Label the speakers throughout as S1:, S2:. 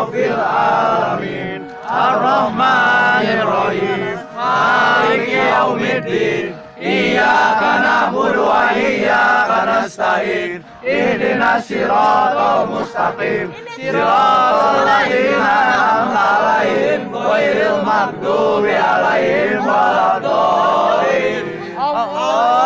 S1: Rabbil Alamin. Ar-Rahmanir-Rahim. Maliki Yawmiddin Iyaka na'budu wa iyaka nasta'in. Ihdina siratal mustaqim. Siratal ladina an'amta alaihim Ghairil maghdubi alaihim waladhalin Allah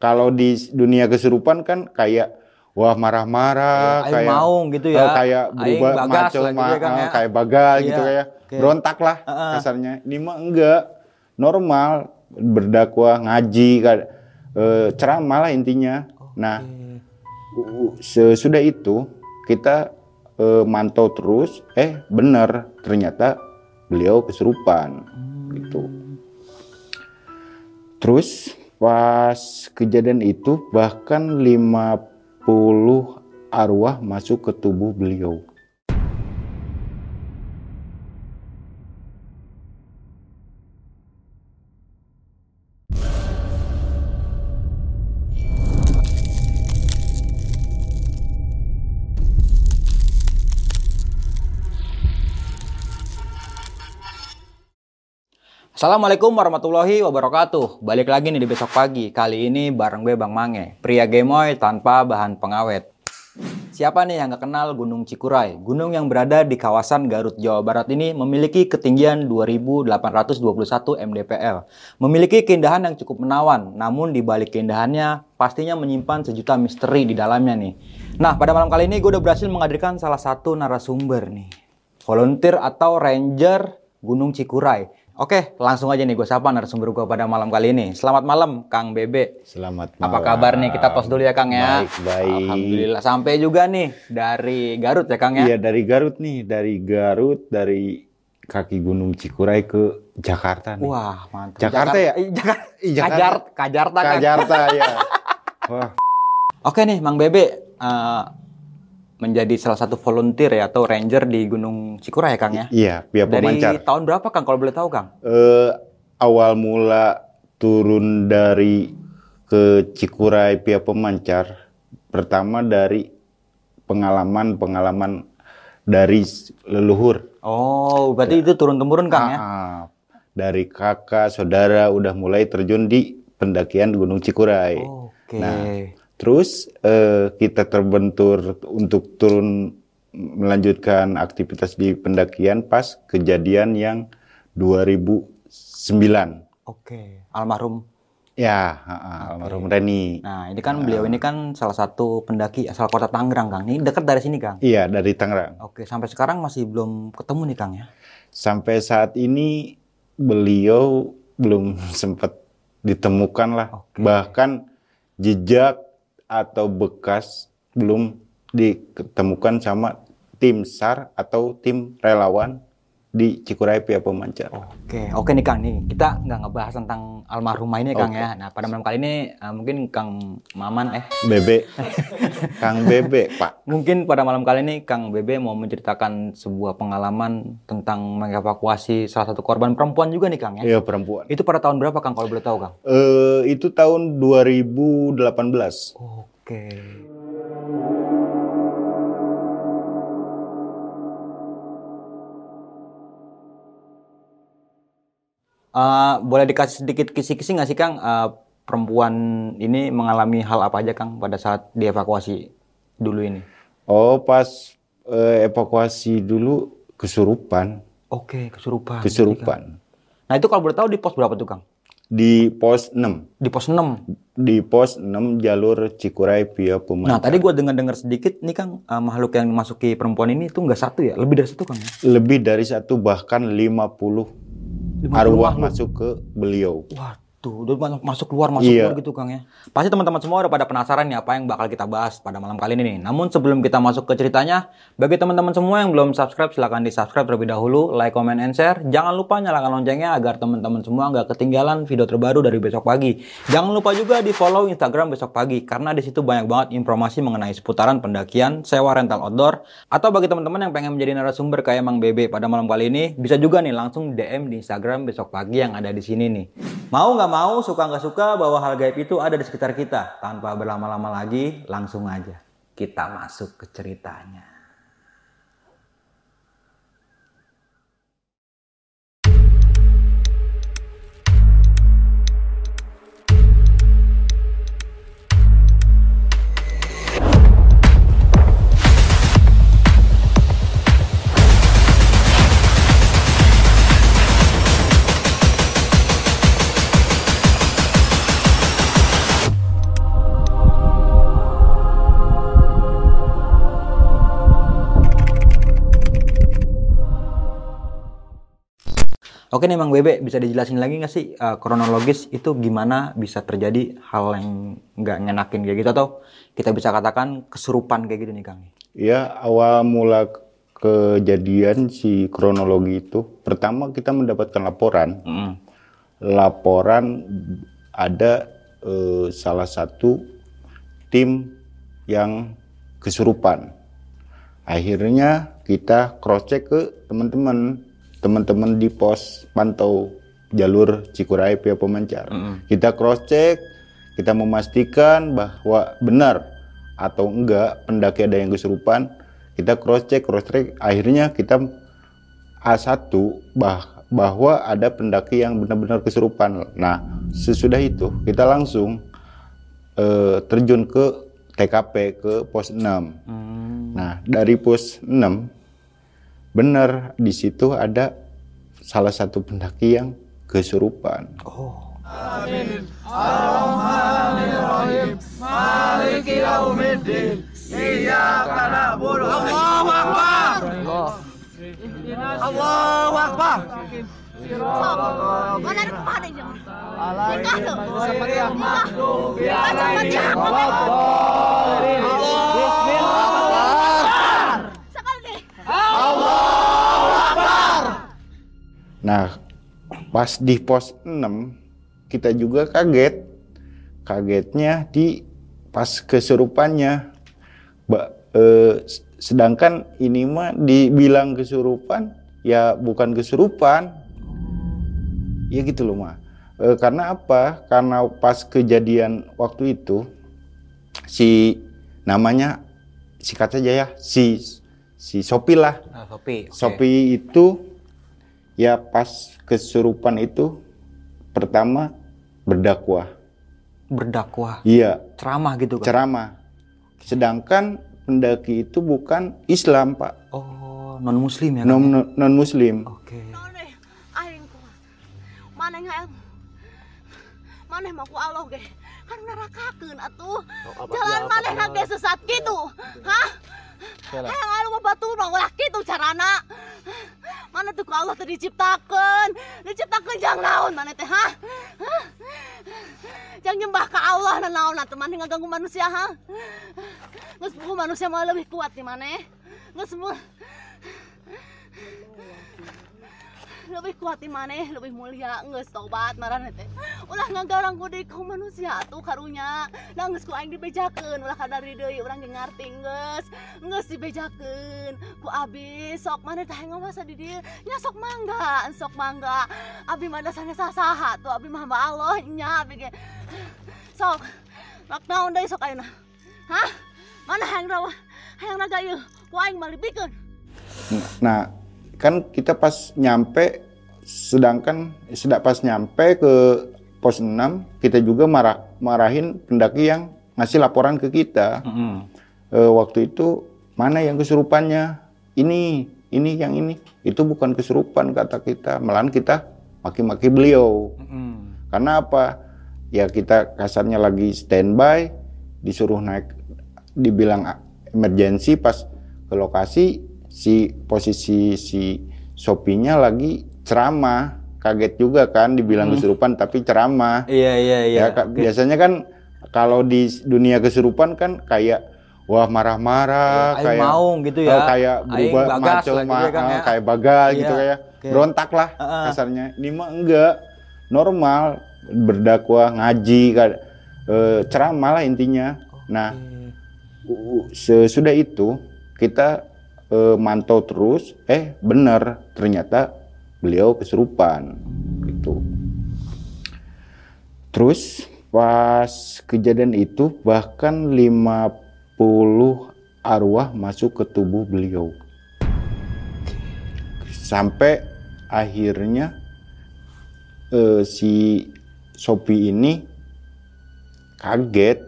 S2: Kalau di dunia kesurupan kan kayak wah marah-marah,
S3: Aing
S2: kayak
S3: maung gitu
S2: eh,
S3: ya.
S2: kayak berubah macam
S3: gitu ya, Kang, ya.
S2: kayak bagal
S3: Iya,
S2: gitu kayak
S3: oke.
S2: berontak lah
S3: Heeh.
S2: kasarnya. Ini mah enggak normal berdakwah ngaji eh, ceramah lah intinya. Nah sesudah itu kita eh, mantau terus, eh bener ternyata beliau kesurupan gitu. Terus pas kejadian itu bahkan 50 arwah masuk ke tubuh beliau.
S3: Assalamualaikum warahmatullahi wabarakatuh. Balik lagi nih di besok pagi. Kali ini bareng gue Bang Mange. Pria gemoy tanpa bahan pengawet. Siapa nih yang gak kenal Gunung Cikuray? Gunung yang berada di kawasan Garut, Jawa Barat ini memiliki ketinggian 2821 mdpl. Memiliki keindahan yang cukup menawan, namun di balik keindahannya pastinya menyimpan sejuta misteri di dalamnya nih. Nah, pada malam kali ini gue udah berhasil menghadirkan salah satu narasumber nih. Volunteer atau ranger Gunung Cikuray. Oke, langsung aja nih gue sapa narasumber gue pada malam kali ini. Selamat malam, Kang Bebe.
S2: Selamat malam.
S3: Apa kabar nih? Kita tos dulu ya Kang ya.
S2: Baik, baik.
S3: Alhamdulillah. Sampai juga nih dari Garut ya Kang ya.
S2: Iya dari Garut nih, dari Garut, dari kaki Gunung Cikuray ke Jakarta nih.
S3: Wah mantap.
S2: Jakarta ya?
S3: Eh, Jakarta.
S2: Jakarta.
S3: Kajar, Kajarta Kang.
S2: Kajarta ya. Wah,
S3: Oke nih Mang Bebe. eh, menjadi salah satu volunteer ya atau ranger di Gunung Cikuray ya Kang ya.
S2: iya, pihak
S3: Dari
S2: pemancar.
S3: tahun berapa Kang kalau boleh tahu Kang?
S2: eh, awal mula turun dari ke Cikuray Pia Pemancar pertama dari pengalaman-pengalaman dari leluhur
S3: Oh, berarti itu turun temurun Kang ya.
S2: Ah, ah. dari kakak saudara udah mulai terjun di pendakian Gunung Cikuray
S3: Oke.
S2: Nah, terus eh, kita terbentur untuk turun melanjutkan aktivitas di pendakian pas kejadian yang 2009
S3: Oke. Almarhum.
S2: Ya, ha-ha, almarhum Reni.
S3: Nah, ini kan beliau ini kan salah satu pendaki asal kota Tangerang Kang. Ini dekat dari sini Kang.
S2: Iya, dari Tangerang.
S3: Oke, sampai sekarang masih belum ketemu nih Kang ya.
S2: Sampai saat ini beliau belum sempat ditemukan lah.
S3: Oke.
S2: Bahkan jejak atau bekas belum ditemukan sama tim SAR atau tim relawan di Cikuray Pia Pemancar.
S3: Oke, oke nih Kang nih. Kita nggak ngebahas tentang almarhumah ini Kang ya. Nah, pada malam kali ini eh, mungkin Kang Maman eh
S2: Bebek. Kang Bebek, Pak.
S3: mungkin pada malam kali ini Kang Bebe mau menceritakan sebuah pengalaman tentang mengevakuasi salah satu korban perempuan juga nih Kang ya.
S2: Iya, perempuan.
S3: Itu pada tahun berapa Kang kalau boleh tahu Kang?
S2: Eh, itu tahun 2018.
S3: Oke. Eh, boleh dikasih sedikit kisi-kisi nggak sih Kang? Eh, perempuan ini mengalami hal apa aja Kang pada saat dievakuasi dulu ini?
S2: Oh, pas eh, evakuasi dulu kesurupan,
S3: Oke, kesurupan.
S2: kesurupan.
S3: Nah itu kalau boleh tahu di pos berapa tuh Kang?
S2: Di pos 6.
S3: Di pos 6.
S2: Di pos 6 jalur Cikuray Pia
S3: Nah
S2: Pemancar.
S3: tadi gua dengar-dengar sedikit nih Kang, eh, makhluk yang memasuki perempuan ini itu nggak satu ya, lebih dari satu Kang ya?
S2: Lebih dari satu bahkan 50
S3: 50
S2: arwah masuk ke beliau.
S3: Waduh, udah masuk, masuk keluar masuk
S2: Iya.
S3: keluar gitu Kang ya. Pasti teman-teman semua udah pada penasaran nih apa yang bakal kita bahas pada malam kali ini nih. Namun sebelum kita masuk ke ceritanya, bagi teman-teman semua yang belum subscribe silahkan di subscribe terlebih dahulu, like, comment, and share. Jangan lupa nyalakan loncengnya agar teman-teman semua nggak ketinggalan video terbaru dari besok pagi. Jangan lupa juga di follow Instagram besok pagi karena di situ banyak banget informasi mengenai seputaran pendakian, sewa rental outdoor, atau bagi teman-teman yang pengen menjadi narasumber kayak Mang Bebe pada malam kali ini, bisa juga nih langsung DM di Instagram besok pagi yang ada di sini nih. Mau nggak mau, suka nggak suka bahwa hal gaib itu ada di sekitar kita. Tanpa berlama-lama lagi, langsung aja. Kita masuk ke ceritanya. Oke nih Bang Bebe, bisa dijelasin lagi nggak sih uh, kronologis itu gimana bisa terjadi hal yang nggak ngenakin kayak gitu atau kita bisa katakan kesurupan kayak gitu nih Kang?
S2: Ya awal mula kejadian si kronologi itu pertama kita mendapatkan laporan,
S3: Mm.
S2: laporan ada eh, salah satu tim yang kesurupan. Akhirnya kita cross check ke teman-teman, teman-teman di pos pantau jalur Cikuray Pia Pemancar.
S3: Mm-mm.
S2: Kita cross check, kita memastikan bahwa benar atau enggak pendaki ada yang kesurupan. Kita cross check, cross check, akhirnya kita A1 bah, bahwa ada pendaki yang benar-benar kesurupan. Nah, sesudah itu kita langsung eh, terjun ke TKP ke pos 6.
S3: Hmm.
S2: Nah, dari pos 6 benar di situ ada salah satu pendaki yang kesurupan.
S3: Oh.
S1: Maliki yaumiddin. Iyyaka na'budu Allahu Akbar. Allahu Akbar.
S4: Mana
S2: Nah, pas di pos 6 kita juga kaget. Kagetnya di pas kesurupannya. Ba- eh, sedangkan ini mah dibilang kesurupan, ya bukan kesurupan. Ya gitu loh mah. Eh, karena apa? Karena pas kejadian waktu itu si namanya sikat saja ya si si Sopi lah
S3: Nah, Sopi. oke.
S2: Sopi itu ya pas kesurupan itu pertama berdakwah.
S3: berdakwah,
S2: Iya,
S3: ceramah gitu kan?
S2: ceramah. Sedangkan pendaki itu bukan Islam, Pak.
S3: Oh, non muslim ya? Kang?
S2: Non non muslim.
S3: Oke.
S4: Kuat. Mana ilmu? Mana mah ku Allah ge? Kan nerakakeun atuh. Jalan mana ge sesat gitu? Hah? Hayang anu mah baturan ulah kitu carana. Mana tuh Allah teh diciptakeun? Diciptakeun jang naon mana teh? Hah? Jang nyembah ka Allah na naon atuh mana ngaganggu manusia, ha? Geus buku manusia mah lebih kuat di mana? Geus semua lebih kuati maneh lebih mulia. Nggak tobat marah nete ulah ngagarang kude kau manusia. Tuh karunya. Nah nggak ku aing dibejakan. Ulah kadar deh orang yang ngerti nggak. Nggak dibejakan. Ku abi sok mana tah ngawasa di dia? Nya sok mangga. Sok mangga. Abi mana sana sasaha. Tuh abi mah Allah nya abi ge. Sok. Makna undai sok ayeuna? Hah? Mana hayang rawa? Hayang naga ieu? Ku aing malibikeun
S2: nah kan kita pas nyampe sedangkan sudah pas nyampe ke pos 6 kita juga marah marahin pendaki yang ngasih laporan ke kita.
S3: Mm-mm.
S2: Eh, waktu itu mana yang kesurupannya? Ini, ini yang ini. Itu bukan kesurupan kata kita, malahan kita maki-maki beliau.
S3: Mm-mm.
S2: Karena apa? Ya kita kasarnya lagi standby, disuruh naik, dibilang emergency pas ke lokasi si posisi si sopinya lagi ceramah, kaget juga kan dibilang kesurupan tapi ceramah.
S3: Iya iya iya.
S2: ya Kak, biasanya kan kalau di dunia kesurupan kan kayak wah marah-marah,
S3: Aing
S2: kayak
S3: maung gitu
S2: eh,
S3: ya.
S2: kayak
S3: Aing
S2: berubah macam
S3: gitu ya, Kang, ya.
S2: kayak bagal
S3: Iya,
S2: gitu kayak
S3: oke.
S2: berontak lah
S3: Heeh.
S2: kasarnya. Ini mah enggak normal berdakwah ngaji kayak eh, ceramah lah intinya. Nah, u- sesudah itu kita eh, mantau terus, eh benar ternyata beliau kesurupan gitu. Terus pas kejadian itu bahkan lima arwah masuk ke tubuh beliau. Sampai akhirnya eh, si Sopi ini kaget,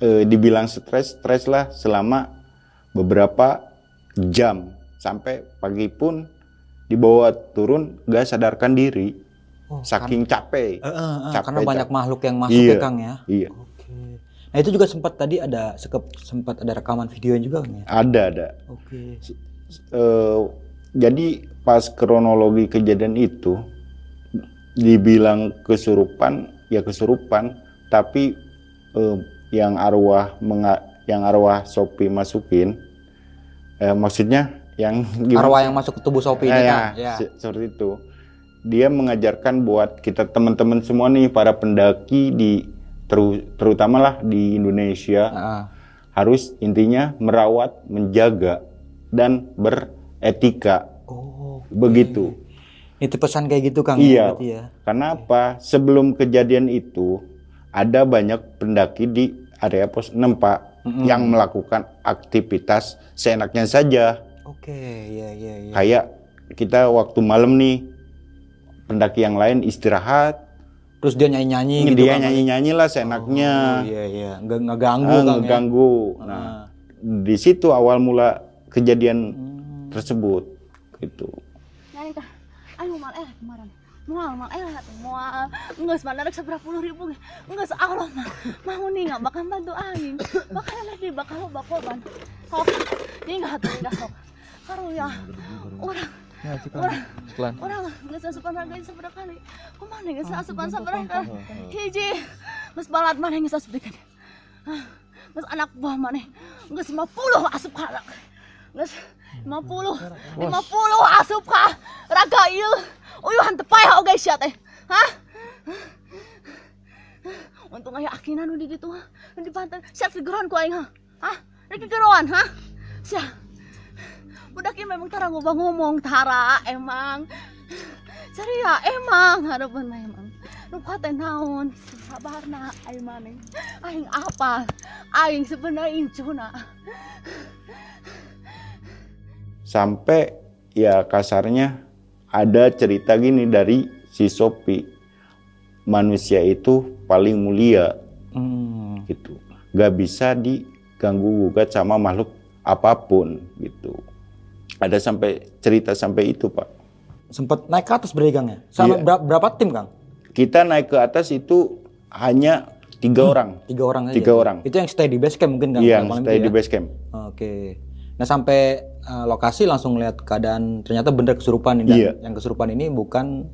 S2: eh, dibilang stres, stres lah selama beberapa jam sampai pagi pun dibawa turun gak sadarkan diri
S3: Oh,
S2: saking capek
S3: Eh, eh, eh,
S2: Capek,
S3: karena banyak
S2: capek.
S3: makhluk yang masuk
S2: Iya.
S3: ya Kang ya.
S2: iya
S3: Oke. Nah itu juga sempat tadi ada sekep, sempat ada rekaman videonya juga Kang ya.
S2: ada ada
S3: Oke.
S2: Eh, jadi pas kronologi kejadian itu dibilang kesurupan ya kesurupan tapi eh, yang arwah menga- yang arwah Sopi masukin eh, maksudnya yang gimana
S3: Arwah yang masuk ke tubuh Sopi
S2: Eh,
S3: ini
S2: ya,
S3: Kang. Ya.
S2: se- seperti itu dia mengajarkan buat kita teman-teman semua nih para pendaki di teru- terutama lah di Indonesia
S3: Heeh.
S2: harus intinya merawat menjaga dan beretika
S3: Oh.
S2: begitu
S3: Itu pesan kayak gitu Kang
S2: Iya.
S3: ya, berarti ya.
S2: Karena apa? Sebelum kejadian itu ada banyak pendaki di area pos 6 Pak
S3: Mm-mm.
S2: yang melakukan aktivitas seenaknya saja.
S3: Oke, iya iya iya.
S2: Kayak kita waktu malam nih pendaki yang lain istirahat,
S3: Terus dia nyanyi-nyanyi gitu
S2: dia
S3: Kang.
S2: nyanyi-nyanyi lah seenaknya,
S3: Oh, iya iya, nggak ngeganggu Kang ya.
S2: ngeganggu. Nah,
S3: Ah.
S2: di situ awal mula kejadian
S3: Hmm.
S2: tersebut gitu.
S4: Nyanyi kah? Ayo mal eh kemarin. Mual mal eh mual. Enggak sebenarnya rek seberapa puluh ribu Enggak sealon mah. Mau nih nggak bakal bantu aing. Bakal lagi bakal bawa korban. Sok. Ini enggak hatu enggak sok. Karunya orang orang orang nggak seasupan harga seberapa kali. Ke mana nggak seasupan seberapa kali? Hiji. Mas balat mana yang seasupan Mas anak buah mana? Nggak lima puluh asup kanak. Nggak lima puluh, lima puluh asup ka. Raga iya. Uyuhan tepai oke sia teh. Hah? Untung aya akinan di ditu ha. Di pantai. Sia kegeron ku aing ha. Hah? Rek kegeroan ha? Sia. Budak ieu memang tara ngobah ngomong tara emang. Ceria emang harapan mah emang. Nu teh naon? Sabarna aing maneh. Aing apa? Aing sebenarnya incuna.
S2: Sampai ya kasarnya ada cerita gini dari si Sopi manusia itu paling mulia
S3: Hmm.
S2: gitu gak bisa diganggu gugat sama makhluk apa pun gitu ada sampai cerita sampai itu pak
S3: Sempat naik ke atas berarti Kang ya. Sama
S2: Iya.
S3: ber- berapa tim Kang?
S2: kita naik ke atas itu hanya tiga orang
S3: Tiga orang aja.
S2: Tiga orang.
S3: Itu yang stay di base camp mungkin Kang?
S2: yang
S3: malam
S2: stay di
S3: ya?
S2: base camp
S3: Oke. Nah sampai eh, lokasi langsung lihat keadaan ternyata bener kesurupan dan
S2: Iya.
S3: yang kesurupan ini bukan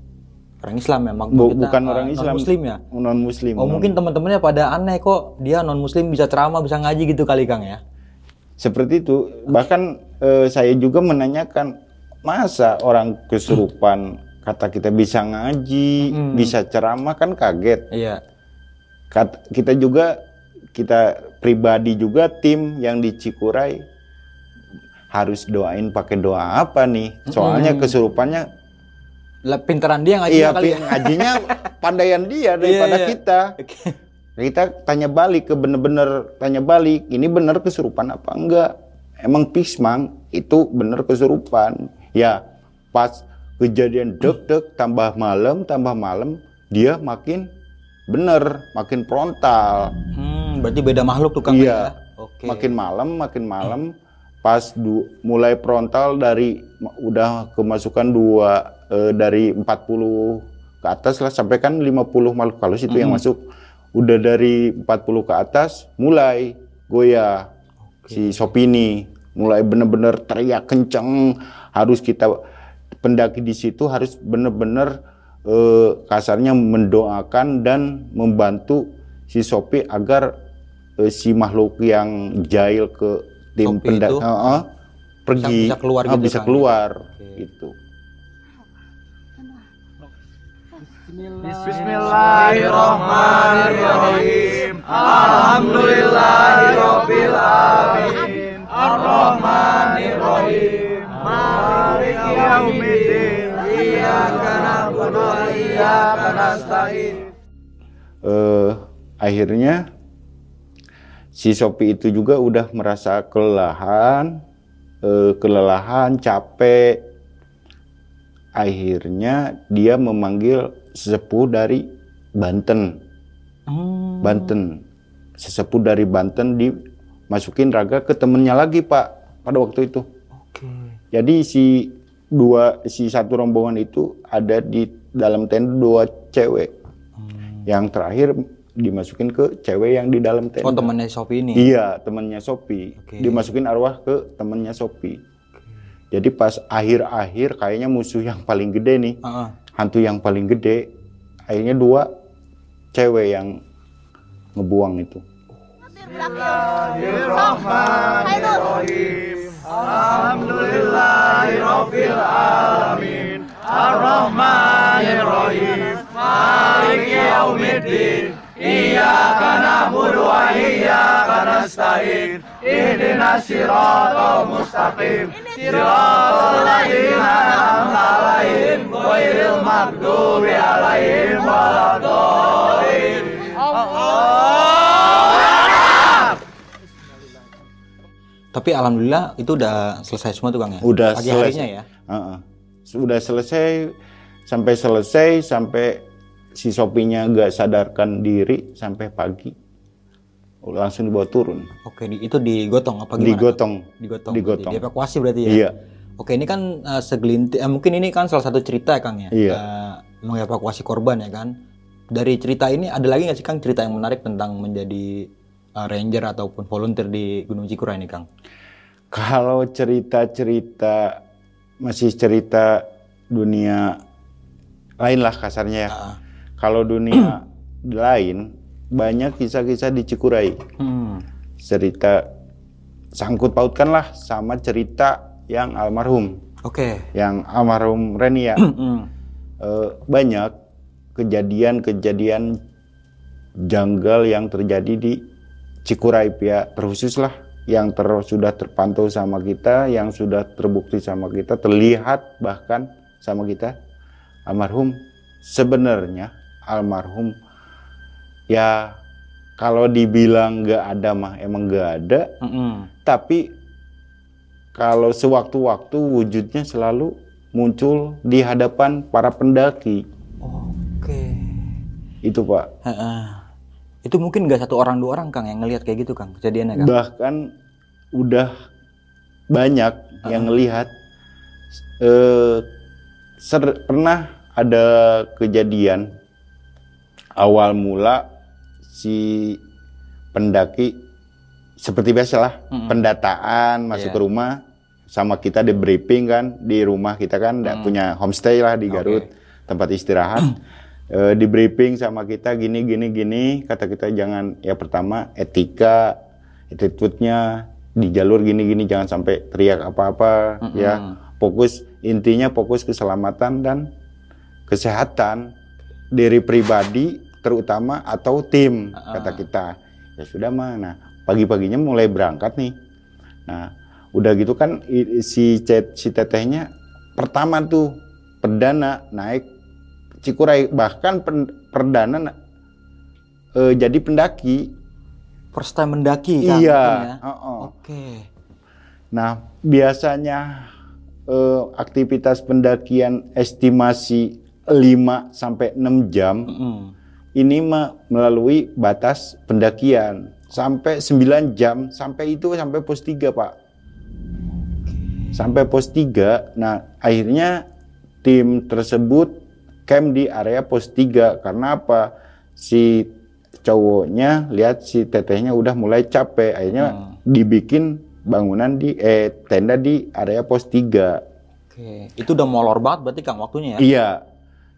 S3: orang Islam ya,
S2: Bu-
S3: kita,
S2: bukan
S3: eh,
S2: orang Islam
S3: muslim ya.
S2: non muslim
S3: Oh mungkin teman-temannya pada aneh kok dia non muslim bisa ceramah bisa ngaji gitu kali Kang ya.
S2: seperti itu bahkan eh, saya juga menanyakan masa orang kesurupan kata kita bisa ngaji
S3: Mm.
S2: bisa ceramah kan kaget
S3: Iya.
S2: Kat- kita juga kita pribadi juga tim yang di Cikuray harus doain pakai doa apa nih soalnya
S3: Mm.
S2: kesurupannya
S3: pinteran dia ngaji
S2: iya
S3: kali ya.
S2: ngajinya pandaian dia daripada
S3: Iya, iya.
S2: kita
S3: Oke.
S2: kita tanya balik ke bener-bener tanya balik ini bener kesurupan apa enggak emang pismang itu bener kesurupan ya pas kejadian deg-deg tambah malam tambah malam dia makin bener makin frontal
S3: Hmm, berarti beda makhluk tuh Kang
S2: Iya.
S3: ya. Oke.
S2: makin malam makin malam pas du- mulai frontal dari udah kemasukan dua eh, dari 40 ke atas lah sampai kan 50 makhluk. Halus itu yang
S3: Mm-mm.
S2: masuk udah dari 40 ke atas mulai goyah. Si Sopini mulai bener-bener teriak kenceng. Harus kita pendaki di situ harus bener-bener eh, kasarnya mendoakan dan membantu si Sopi agar eh, si makhluk yang jahil ke tim
S3: Sopi
S2: pendaki
S3: itu
S2: pergi
S3: bisa keluar
S2: ah,
S3: gitu
S2: bisa
S3: kan?
S2: keluar
S3: Oke.
S2: gitu.
S1: Bismillahirrahmanirrahim. Alhamdulillahirabbil alamin. Arrahmanirrahim. Maliki yaumiddin. Iyyaka na'budu wa iyyaka nasta'in.
S2: eh, akhirnya si Sopi itu juga udah merasa kelelahan, eh, kelelahan, capek. Akhirnya dia memanggil sesepuh dari Banten.
S3: Hmm.
S2: Banten. Sesepuh dari Banten dimasukin raga ke temennya lagi, Pak, pada waktu itu.
S3: Oke.
S2: Jadi si dua si satu rombongan itu ada di dalam tenda dua cewek.
S3: Hmm.
S2: Yang terakhir dimasukin ke cewek yang di dalam tenda.
S3: Oh temannya Sopi ini.
S2: Iya, temannya Sopi.
S3: Oke.
S2: Dimasukin arwah ke temannya Sopi. Jadi pas akhir-akhir kayaknya musuh yang paling gede nih,
S3: Heeh.
S2: hantu yang paling gede, akhirnya dua cewek yang ngebuang itu.
S1: Bismillahirrahmanirrahim. Alhamdulillahirabbil alamin. Arrahmanirrahim. Maliki yaumiddin. Iyyaka na'budu wa iyyaka nasta'in. Ihdinas siratal mustaqim. Siratal ladzina an'amta 'alaihim ghairil maghdubi 'alaihim waladdallin.
S3: Tapi alhamdulillah itu udah selesai semua tuh Kang ya.
S2: Udah
S3: Pagi
S2: selesai.
S3: harinya ya.
S2: Heeh. Sudah selesai sampai selesai sampai si Sopinya nggak sadarkan diri sampai pagi. Langsung dibawa turun.
S3: Oke, di, itu digotong apa gimana?
S2: Digotong.
S3: Digotong.
S2: Digotong.
S3: berarti. Dievakuasi berarti ya.
S2: Iya.
S3: Oke, ini kan eh, segelintir eh, mungkin ini kan salah satu cerita ya Kang ya.
S2: Iya.
S3: Eh, mengevakuasi korban ya kan. Dari cerita ini ada lagi nggak sih Kang cerita yang menarik tentang menjadi eh, ranger ataupun volunteer di Gunung Cikura ini Kang?
S2: Kalau cerita-cerita masih cerita dunia lain lah kasarnya ya.
S3: Ah.
S2: Kalau dunia lain banyak kisah-kisah di Cikuray.
S3: Hmm.
S2: Cerita sangkut pautkan lah sama cerita yang almarhum,
S3: Oke.
S2: yang almarhum Reni ya.
S3: Hmm.
S2: Eh, banyak kejadian-kejadian janggal yang terjadi di Cikuray pihak terkhusus lah yang ter, sudah terpantau sama kita, yang sudah terbukti sama kita, terlihat bahkan sama kita. Almarhum sebenarnya almarhum ya kalau dibilang nggak ada mah emang nggak ada,
S3: Mm-mm.
S2: tapi kalau sewaktu-waktu wujudnya selalu muncul di hadapan para pendaki.
S3: Oke.
S2: Itu Pak.
S3: Heeh. Itu mungkin nggak satu orang dua orang Kang yang ngelihat kayak gitu Kang kejadiannya Kang.
S2: bahkan udah banyak yang ngelihat eh pernah ada kejadian awal mula si pendaki seperti biasalah
S3: Mm-mm.
S2: pendataan masuk
S3: Iya.
S2: ke rumah sama kita di briefing kan di rumah kita kan nggak
S3: Mm.
S2: punya homestay lah di. Garut tempat istirahat Eh, di briefing sama kita gini gini gini kata kita jangan ya pertama etika attitude-nya di jalur gini gini jangan sampai teriak apa-apa
S3: Mm-mm.
S2: ya fokus intinya fokus keselamatan dan kesehatan diri pribadi terutama atau tim
S3: Ah.
S2: kata kita ya sudah mah nah pagi-paginya mulai berangkat nih nah udah gitu kan si si tetehnya pertama tuh perdana naik Cikuray bahkan pen- perdana na- eh, jadi pendaki
S3: First time mendaki Kang.
S2: iya
S3: ya?
S2: heeh.
S3: Oke.
S2: Nah, biasanya eh, aktivitas pendakian estimasi 5 sampai 6 jam
S3: Mm-mm.
S2: Ini melalui batas pendakian sampai 9 jam sampai itu sampai pos 3, Pak. Sampai pos 3. Nah, akhirnya tim tersebut camp di area pos 3 karena apa? Si cowoknya lihat si tetehnya udah mulai capek, akhirnya
S3: Hmm.
S2: dibikin bangunan di eh tenda di area pos 3.
S3: Oke. Itu udah molor banget berarti Kang waktunya ya.
S2: Iya.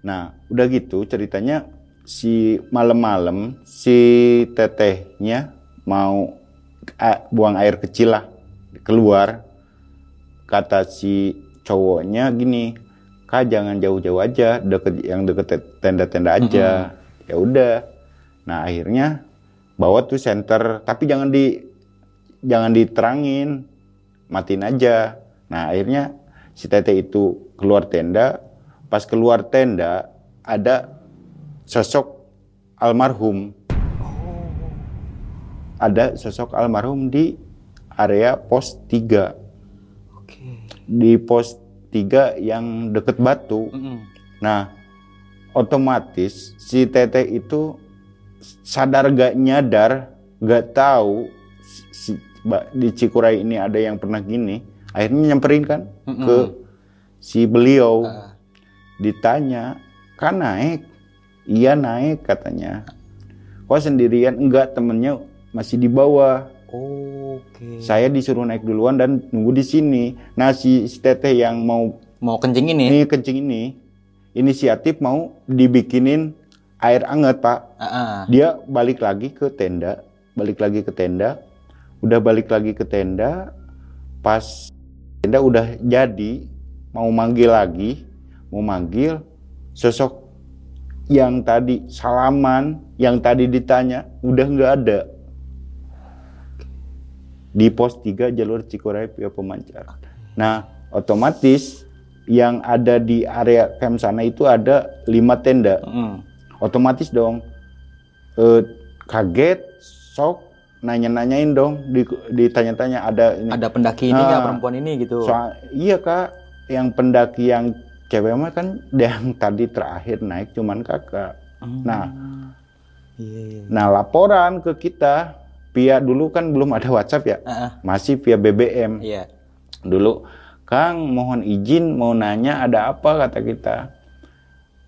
S2: Nah, udah gitu ceritanya si malam-malam si tetehnya mau buang air kecil lah keluar. Kata si cowoknya gini, "Kak jangan jauh-jauh aja, deket yang deket te- tenda-tenda aja." Ya udah. Nah, akhirnya bawa tuh senter, tapi jangan di jangan diterangin. Matiin aja. Nah, akhirnya si teteh itu keluar tenda, pas keluar tenda ada sosok almarhum ada sosok almarhum di area pos 3
S3: Oke.
S2: di pos 3 yang deket batu
S3: Mm-mm.
S2: nah otomatis si teteh itu sadar gak nyadar gak tahu si, di Cikuray ini ada yang pernah gini akhirnya nyamperin kan
S3: Mm-mm.
S2: ke si beliau
S3: Ah.
S2: ditanya kan naik iya naik katanya. Kok sendirian? Enggak temennya masih di bawah.
S3: Oke.
S2: saya disuruh naik duluan dan nunggu di sini. Nah si, si teteh yang mau
S3: Mau kencing ini?
S2: ini kencing ini. Inisiatif mau dibikinin air anget pak.
S3: Ah, ah.
S2: dia balik lagi ke tenda balik lagi ke tenda. Udah balik lagi ke tenda. Pas tenda udah jadi mau manggil lagi mau manggil sosok yang tadi salaman yang tadi ditanya udah nggak ada. Di pos 3 jalur Cikuray via Pemancar. Nah otomatis yang ada di area camp sana itu ada lima tenda.
S3: Mm-mm.
S2: otomatis dong. Eh, kaget sok nanya-nanyain dong. Di- ditanya-tanya ada ini?
S3: Ada pendaki ini nggak
S2: Ah.
S3: perempuan ini gitu?
S2: Soal- iya kak. Yang pendaki yang cewek mah kan yang tadi terakhir naik cuman kakak
S3: Hmm.
S2: nah.
S3: Iya, iya.
S2: nah laporan ke kita via dulu kan belum ada WhatsApp ya
S3: Ah, ah.
S2: masih via BBM
S3: Iya.
S2: dulu Kang mohon izin mau nanya ada apa kata kita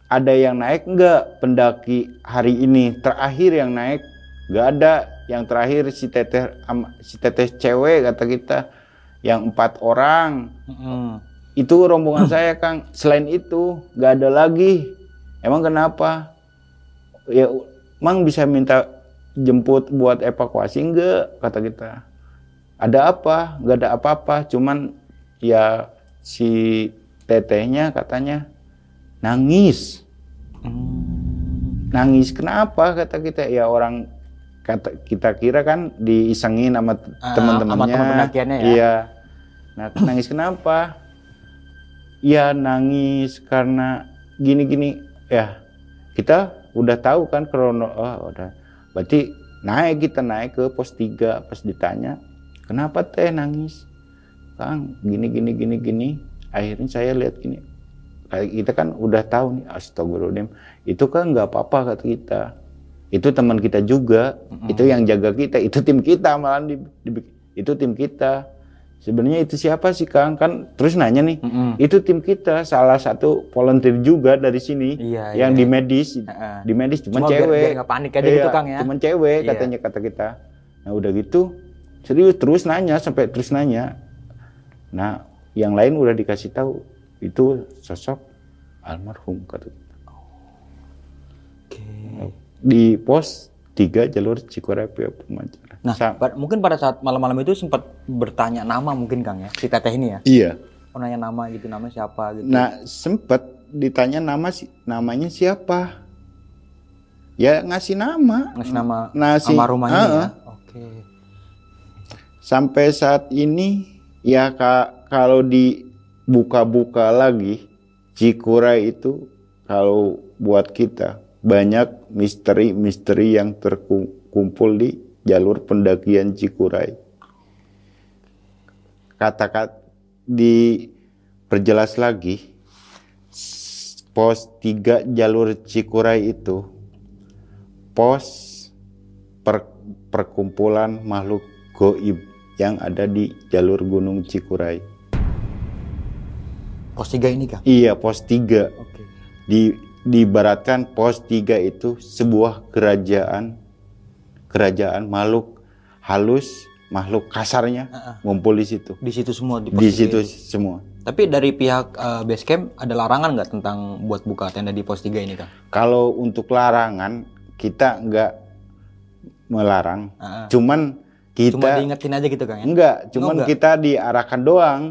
S2: ada yang naik enggak pendaki hari ini terakhir yang naik enggak ada yang terakhir si teteh si teteh cewek kata kita yang empat orang
S3: Mm-mm.
S2: Itu rombongan saya Kang. Selain itu nggak ada lagi. Emang kenapa? Ya emang bisa minta jemput buat evakuasi enggak kata kita. Ada apa? Nggak ada apa-apa. Cuman ya si tetehnya katanya nangis.
S3: Hmm.
S2: nangis kenapa? Kata kita. Ya orang kata kita kira kan diisengin sama
S3: Ah,
S2: teman-temannya.
S3: sama teman pendakiannya ya?
S2: iya. Nah nangis kenapa ya nangis karena gini-gini. Ya kita udah tahu kan krono oh, udah. Berarti naik kita naik ke pos 3 pas ditanya kenapa teh nangis? Kang gini gini gini gini. Akhirnya saya lihat gini. Kayak kita kan udah tahu nih astagfirullahaladzim. Itu kan nggak apa-apa kata kita. Itu teman kita juga. Itu yang jaga kita. Itu tim kita malah di, di- itu tim kita sebenarnya itu siapa sih Kang kan terus nanya nih
S3: Mm-mm.
S2: itu tim kita salah satu volunteer juga dari sini
S3: Iya,
S2: yang
S3: iya.
S2: di medis
S3: Ah, ah.
S2: di medis cuma,
S3: Cuma
S2: cewek
S3: biar panik aja gitu,
S2: Iya,
S3: Kang, ya.
S2: cuman cewek
S3: Iya.
S2: katanya kata kita nah udah gitu serius terus nanya sampai terus nanya nah yang lain udah dikasih tahu itu sosok almarhum kata kita.
S3: Oke.
S2: di pos 3 jalur Cikuray via Pemancar.
S3: Nah,
S2: Sa-
S3: mungkin pada saat malam-malam itu sempat bertanya nama mungkin Kang ya, si teteh ini ya.
S2: iya.
S3: Oh nanya nama gitu, nama siapa gitu.
S2: Nah, sempet ditanya nama si namanya siapa? Ya ngasih nama.
S3: Ngasih nama
S2: Nasi-
S3: almarhumah ini
S2: Ah,
S3: ya.
S2: ah.
S3: Oke.
S2: Sampai saat ini ya Kak kalau dibuka-buka lagi Cikuray itu kalau buat kita banyak misteri-misteri yang terkumpul di jalur pendakian Cikuray. Kata-kata diperjelas lagi pos 3 jalur Cikuray itu pos per- perkumpulan makhluk goib yang ada di jalur Gunung Cikuray.
S3: Pos tiga ini Kang.
S2: Iya, pos 3.
S3: Oke.
S2: Di diibaratkan pos 3 itu sebuah kerajaan kerajaan makhluk halus, makhluk kasarnya ngumpul di situ.
S3: Di situ semua di
S2: Di situ semua.
S3: Tapi dari pihak eh, base camp ada larangan nggak tentang buat buka tenda di pos 3 ini Kang?
S2: Kalau untuk larangan kita nggak melarang,
S3: ah.
S2: cuman kita
S3: Cuma diingetin aja gitu Kang ya.
S2: Enggak, cuman
S3: enggak?
S2: kita diarahkan doang.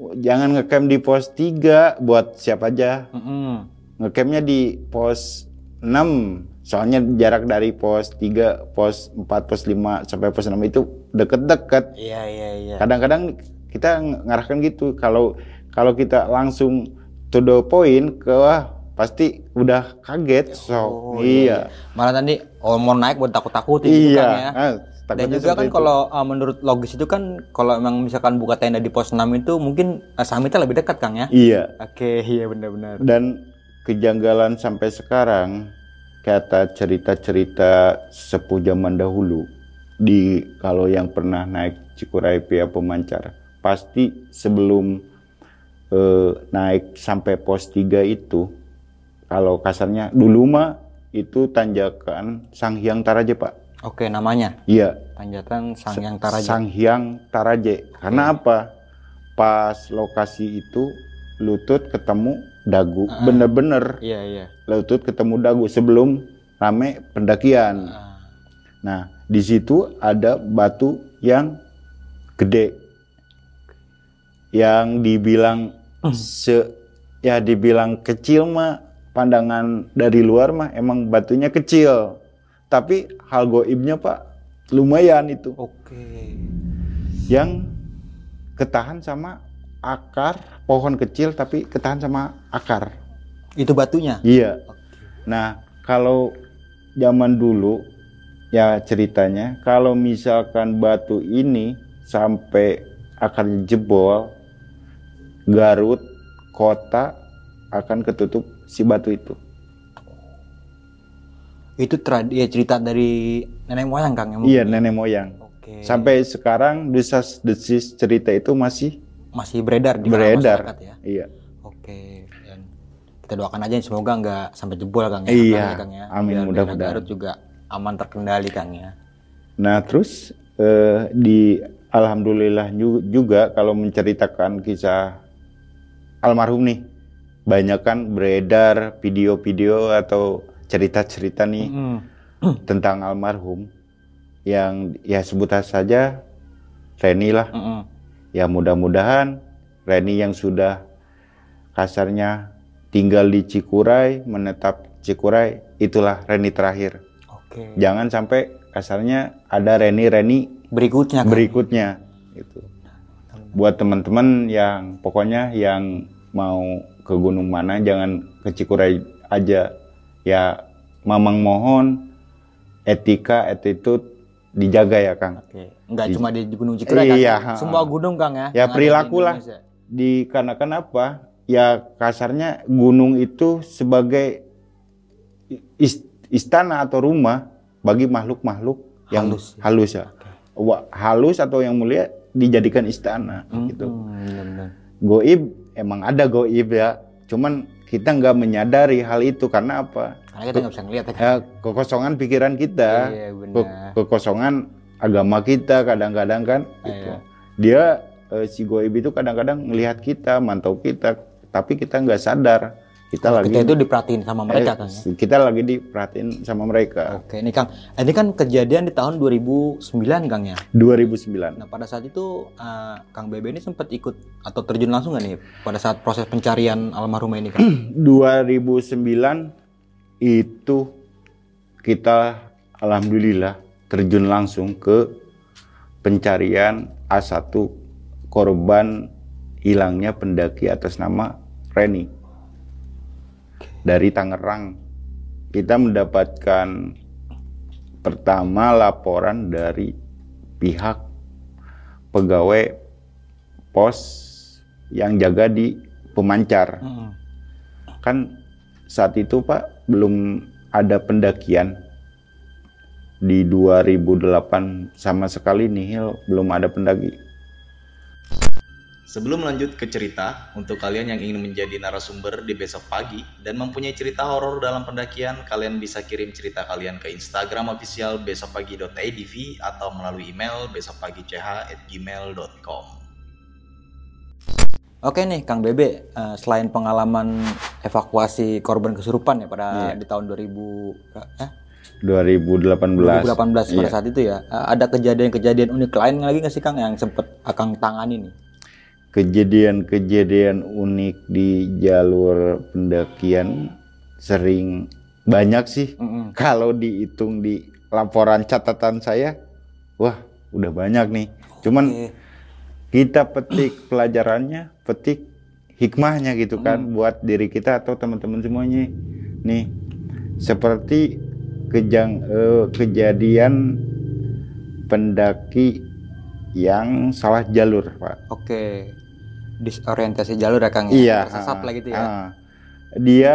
S2: Jangan ngecamp di pos 3 buat siapa aja.
S3: Mm-mm.
S2: Ngecampnya di pos 6. Soalnya jarak dari pos 3, pos 4, pos 5 sampai pos 6 itu deket-deket.
S3: Iya iya iya.
S2: Kadang-kadang kita ng- ngarahkan gitu. Kalau kalau kita langsung to the point ke wah pasti udah kaget. So,
S3: Oh,
S2: iya.
S3: Malah tadi Oh mau naik buat takut-takutin gitu
S2: iya
S3: kan ya.
S2: ah,
S3: Dan juga kan kalau uh, menurut logis itu kan kalau emang misalkan buka tenda di pos 6 itu mungkin uh, summitnya lebih dekat Kang ya.
S2: iya
S3: Oke, iya benar-benar.
S2: dan kejanggalan sampai sekarang kata cerita-cerita sepuh zaman dahulu di kalau yang pernah naik Cikuray via pemancar. Pasti sebelum eh, naik sampai pos 3 itu kalau kasarnya dulu mah itu tanjakan Sanghyang Taraje Pak.
S3: Oke, namanya?
S2: Iya.
S3: Tanjatan Sangyang Taraja.
S2: Sanghyang Taraje. Karena apa? Pas lokasi itu lutut ketemu dagu.
S3: Ah.
S2: bener-bener.
S3: Iya, iya.
S2: Lutut ketemu dagu sebelum rame pendakian.
S3: Ah,
S2: Nah, di situ ada batu yang gede. Yang dibilang se ya dibilang kecil mah pandangan dari luar mah emang batunya kecil. Tapi hal goibnya Pak lumayan itu.
S3: Oke.
S2: Yang ketahan sama akar pohon kecil tapi ketahan sama akar.
S3: Itu batunya.
S2: Iya. Nah, kalau zaman dulu ya ceritanya kalau misalkan batu ini sampai akarnya jebol, Garut kota akan ketutup si batu itu.
S3: Itu trad ya cerita dari nenek moyang Kang ya.
S2: Iya, nenek moyang.
S3: Oke.
S2: Sampai sekarang desas-desis cerita itu masih
S3: masih beredar di
S2: beredar.
S3: masyarakat ya.
S2: Iya.
S3: Oke. Kita doakan aja semoga nggak sampai jebol Kang ya.
S2: Iya.
S3: Kang ya.
S2: Amin, mudah-mudahan.
S3: Garut juga aman terkendali Kang ya.
S2: Nah, terus eh, di alhamdulillah ju- juga kalau menceritakan kisah almarhum nih, banyak kan beredar video-video atau cerita-cerita nih
S3: Mm.
S2: tentang almarhum yang ya sebut saja Reni lah.
S3: Mm-mm.
S2: Ya mudah-mudahan Reni yang sudah kasarnya tinggal di Cikuray, menetap Cikuray, itulah Reni terakhir.
S3: Oke.
S2: Jangan sampai kasarnya ada Reni-Reni
S3: Berikutnya Kang.
S2: berikutnya gitu. Buat teman-teman yang pokoknya yang mau ke gunung mana jangan ke Cikuray aja. Ya Mamang mohon etika attitude dijaga ya Kang.
S3: Oke. Enggak
S2: Di-
S3: cuma di Gunung Cikuray.
S2: Iya,
S3: Semua
S2: ha-ha.
S3: gunung Kang ya.
S2: Ya,
S3: di
S2: perilaku lah.
S3: Indonesia.
S2: Dikarenakan apa? Ya kasarnya gunung itu sebagai is- istana atau rumah bagi makhluk-makhluk yang
S3: Halus
S2: halus,
S3: ya.
S2: ya. Wa- halus atau yang mulia dijadikan istana gitu.
S3: Mm, benar-benar.
S2: Goib emang ada goib ya, cuman kita nggak menyadari hal itu karena apa?
S3: Karena kita nggak bisa ngeliat ya.
S2: Ya, kekosongan pikiran kita,
S3: Iya,
S2: ke-
S3: benar.
S2: kekosongan agama kita kadang-kadang kan. gitu.
S3: Iya.
S2: Dia eh, si goib itu kadang-kadang melihat kita, mantau kita, tapi kita nggak sadar kita lagi
S3: Kita itu diperhatiin sama mereka
S2: eh,
S3: Kang ya.
S2: kita lagi diperhatiin sama mereka.
S3: Oke, ini Kang. Ini kan kejadian di tahun 2009 Kang ya.
S2: 2009.
S3: Nah pada saat itu eh, Kang Bebe ini sempat ikut atau terjun langsung nggak nih pada saat proses pencarian almarhumah ini Kang?
S2: 2009 itu kita alhamdulillah terjun langsung ke pencarian A1 korban hilangnya pendaki atas nama Reni dari Tangerang. Kita mendapatkan pertama laporan dari pihak pegawai pos yang jaga di pemancar
S3: Mm-mm.
S2: kan saat itu Pak belum ada pendakian di 2008 sama sekali nihil belum ada pendaki.
S1: Sebelum lanjut ke cerita, untuk kalian yang ingin menjadi narasumber di besok pagi dan mempunyai cerita horor dalam pendakian, kalian bisa kirim cerita kalian ke Instagram official besokpagi.idv atau melalui email besokpagi.ch@gmail.com.
S3: Oke nih Kang Bebe, eh, selain pengalaman evakuasi korban kesurupan ya pada
S2: Iya.
S3: di tahun 2000 eh,
S2: 2018.
S3: 2018 pada
S2: Iya.
S3: saat itu ya, eh, ada kejadian-kejadian unik lain lagi nggak sih Kang yang sempet Akang tangani nih?
S2: Kejadian-kejadian unik di jalur pendakian sering banyak sih.
S3: Mm-mm.
S2: Kalau dihitung di laporan catatan saya, wah udah banyak nih. Cuman
S3: Oke.
S2: kita petik pelajarannya, petik hikmahnya gitu kan buat diri kita atau teman-teman semuanya. Nih, seperti kejang eh, kejadian pendaki yang salah jalur pak
S3: Oke. Disorientasi jalur ya Kang ya?
S2: iya
S3: Tersesat
S2: ah,
S3: lah gitu ya.
S2: ah. dia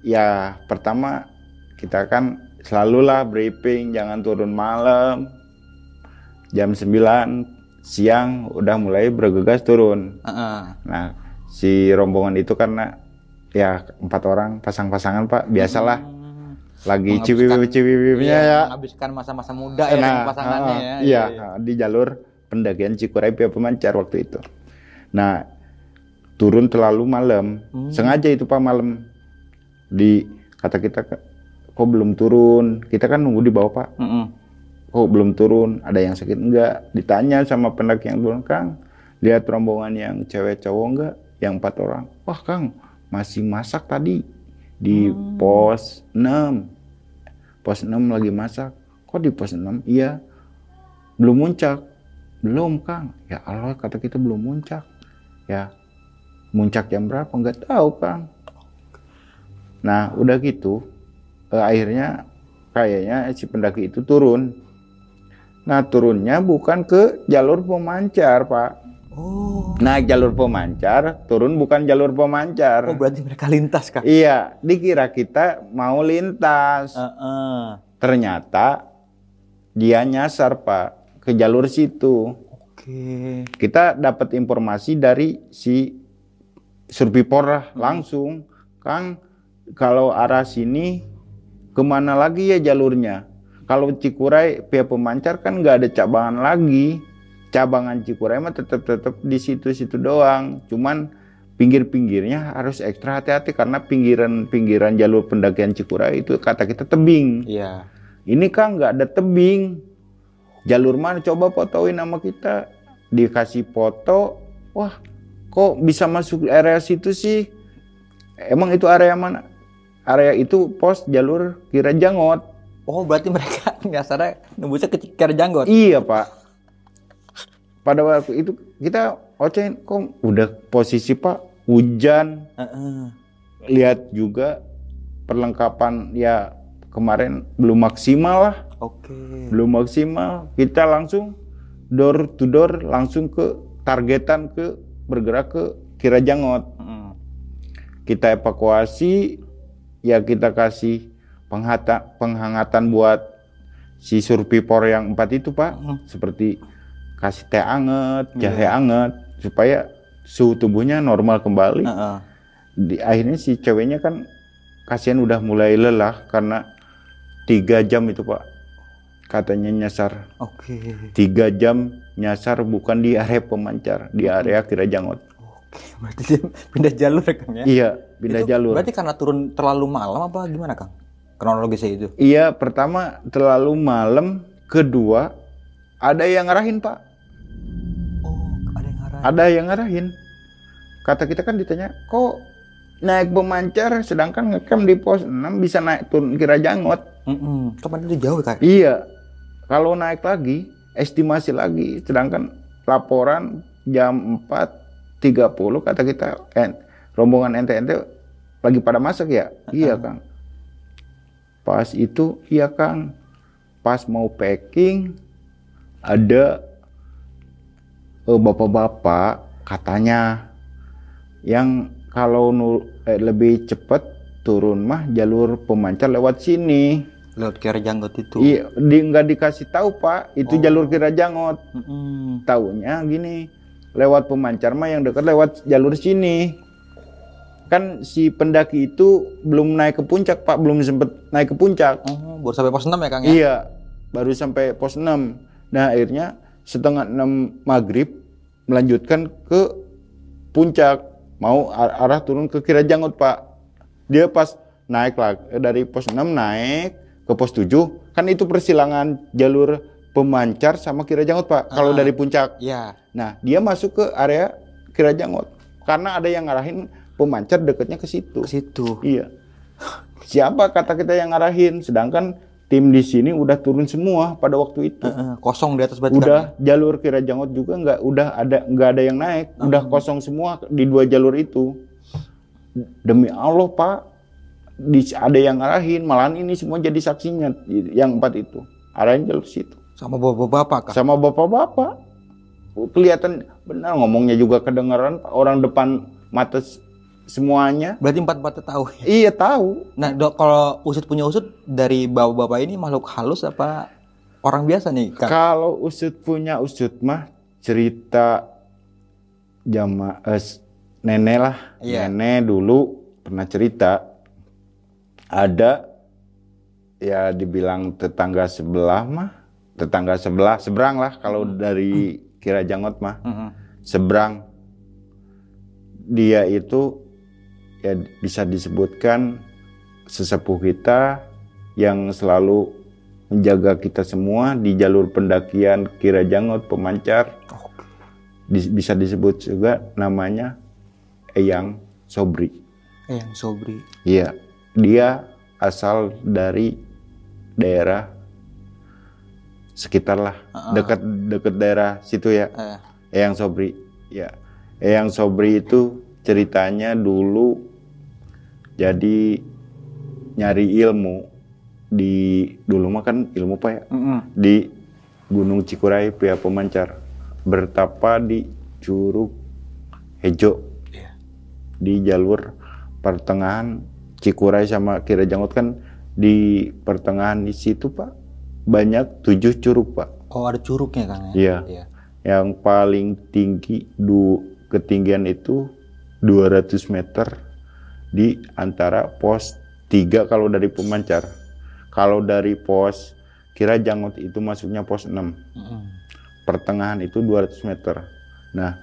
S2: ya pertama kita kan selalulah briefing jangan turun malam jam 9 siang udah mulai bergegas turun
S3: Heeh.
S2: Nah, si rombongan itu karena ya empat orang pasang-pasangan pak, biasalah
S3: Hmm.
S2: lagi ciwip-ciwipnya
S3: Iya,
S2: ya.
S3: Menghabiskan masa-masa muda ya
S2: Nah,
S3: dengan pasangannya
S2: ah,
S3: ya.
S2: Iya, di jalur pendakian Cikuray Pemancar waktu itu. Nah, turun terlalu malam,
S3: Hmm.
S2: sengaja itu pak malam. Di kata kita kok belum turun, kita kan nunggu di bawah pak.
S3: Mm-mm.
S2: kok belum turun? Ada yang sakit enggak? Ditanya sama pendaki yang turun kang lihat rombongan yang cewek cowok enggak? Yang empat orang. Wah kang masih masak tadi. Di pos 6 pos 6 lagi masak. Kok di pos 6 iya. Belum muncak. Belum kang. Ya Allah kata kita belum muncak ya muncak jam berapa enggak tahu kang nah udah gitu eh, akhirnya kayaknya si pendaki itu turun Nah turunnya bukan ke jalur pemancar pak.
S3: Oh.
S2: Naik jalur pemancar, turun bukan jalur pemancar.
S3: Oh berarti mereka lintas Kang.
S2: Iya, dikira kita mau lintas.
S3: Heeh.
S2: Ternyata dia nyasar pak ke jalur situ.
S3: Oke.
S2: Kita dapat informasi dari si Survipor langsung, Kang, kalau arah sini ke mana lagi ya jalurnya? Kalau Cikuray pihak pemancar kan nggak ada cabangan lagi. Cabangan Cikuray mah tetap tetap di situ-situ doang. Cuman pinggir-pinggirnya harus ekstra hati-hati karena pinggiran-pinggiran jalur pendakian Cikuray itu kata kita tebing.
S3: Iya.
S2: Ini kan nggak ada tebing. Jalur mana coba fotoin nama kita. Dikasih foto, wah kok bisa masuk area situ sih? Emang itu area mana? Area itu pos jalur Kira Jangot.
S3: Oh berarti mereka nyasarnya nembusnya ke Cikar Janggot.
S2: Iya pak. Pada waktu itu kita ocehin kok udah posisi pak hujan.
S3: Heeh.
S2: Lihat juga perlengkapan ya kemarin belum maksimal lah.
S3: Oke.
S2: belum maksimal kita langsung door to door langsung ke targetan ke bergerak ke Kirajangot
S3: Heeh.
S2: kita evakuasi ya kita kasih penghata, penghangatan buat si survivor yang empat itu pak
S3: Hmm.
S2: seperti kasih teh anget
S3: Iya.
S2: jahe anget supaya suhu tubuhnya normal kembali
S3: Heeh.
S2: di akhirnya si ceweknya kan kasihan udah mulai lelah karena tiga jam itu pak katanya nyasar
S3: Oke.
S2: tiga jam nyasar bukan di area pemancar di area Kirajangot
S3: Oke. Berarti dia pindah jalur ya Kang ya?
S2: iya pindah
S3: Itu
S2: jalur
S3: Berarti karena turun terlalu malam apa gimana Kang? Kronologisnya itu.
S2: iya pertama terlalu malam kedua ada yang ngarahin pak
S3: Oh, ada yang arah.
S2: ada yang ngarahin kata kita kan ditanya kok naik pemancar sedangkan ngecamp di pos 6 bisa naik turun Kirajangot
S3: Heeh. Kapan itu jauh Kang?
S2: Iya, kalau naik lagi, estimasi lagi, sedangkan laporan jam 4.30 kata kita, eh, rombongan ente-ente lagi pada masak ya? Iya Kang. Pas itu, iya Kang. Pas mau packing, ada eh, bapak-bapak katanya yang kalau nu- eh, lebih cepat turun mah jalur pemancar lewat sini.
S3: Lewat Kiara Janggot itu.
S2: Iya, di, nggak dikasih tahu pak, itu
S3: Oh.
S2: jalur Kirajangot.
S3: Heeh.
S2: Taunya gini, lewat pemancar mah yang dekat lewat jalur sini. Kan si pendaki itu belum naik ke puncak pak, belum sempet naik ke puncak.
S3: Oh, baru sampai pos 6 ya Kang ya?
S2: Iya, baru sampai pos 6. Nah akhirnya setengah 6 maghrib melanjutkan ke puncak, mau ar- arah turun ke Kirajangot pak. Dia pas naik lagi dari pos 6 naik ke pos 7 kan itu persilangan jalur pemancar sama Kirajangot Pak kalau
S3: Ah.
S2: dari puncak.
S3: Iya.
S2: Nah, dia masuk ke area Kirajangot karena ada yang ngarahin pemancar dekatnya ke situ.
S3: Ke situ.
S2: Iya. Siapa kata kita yang ngarahin sedangkan tim di sini udah turun semua pada waktu itu.
S3: Heeh, kosong di atas berarti
S2: Udah jalur Kirajangot juga nggak udah ada nggak ada yang naik, udah kosong semua di dua jalur itu. Demi Allah Pak, di, ada yang arahin, malahan ini semua jadi saksinya yang empat itu. Arahin jalur situ.
S3: Sama bapak-bapak kah?
S2: Sama bapak-bapak. Kelihatan benar ngomongnya juga kedengaran orang depan mata semuanya.
S3: Berarti empat-empat tahu.
S2: Iya tahu.
S3: Nah, dok, kalau usut punya usut dari bapak-bapak ini makhluk halus apa orang biasa nih, Kang?
S2: Kalau usut punya usut mah cerita jama eh, nenek lah.
S3: Iya.
S2: Nenek dulu pernah cerita ada ya dibilang tetangga sebelah mah tetangga sebelah seberang lah kalau dari Kira Jangot mah
S3: Mm-mm.
S2: seberang dia itu ya bisa disebutkan sesepuh kita yang selalu menjaga kita semua di jalur pendakian Kira Jangot pemancar Di- bisa disebut juga namanya Eyang Sobri
S3: Eh, yang Sobri.
S2: Iya, dia asal dari daerah sekitar lah,
S3: Ah.
S2: dekat dekat daerah situ ya.
S3: Eh,
S2: Eyang Sobri, ya. Eyang Sobri itu ceritanya dulu jadi nyari ilmu di dulu mah kan ilmu apa ya
S3: mm-mm.
S2: di Gunung Cikuray pria pemancar bertapa di Curug Hejo. Di jalur pertengahan Cikuray sama Kira Janggut kan di pertengahan di situ pak banyak tujuh curug pak
S3: Oh, ada curugnya, Kang ya?
S2: Iya.
S3: Iya.
S2: yang paling tinggi du ketinggian itu 200 meter di antara pos 3 kalau dari pemancar kalau dari pos Kira Janggut itu masuknya pos 6
S3: Mm-mm.
S2: pertengahan itu 200 meter. Nah,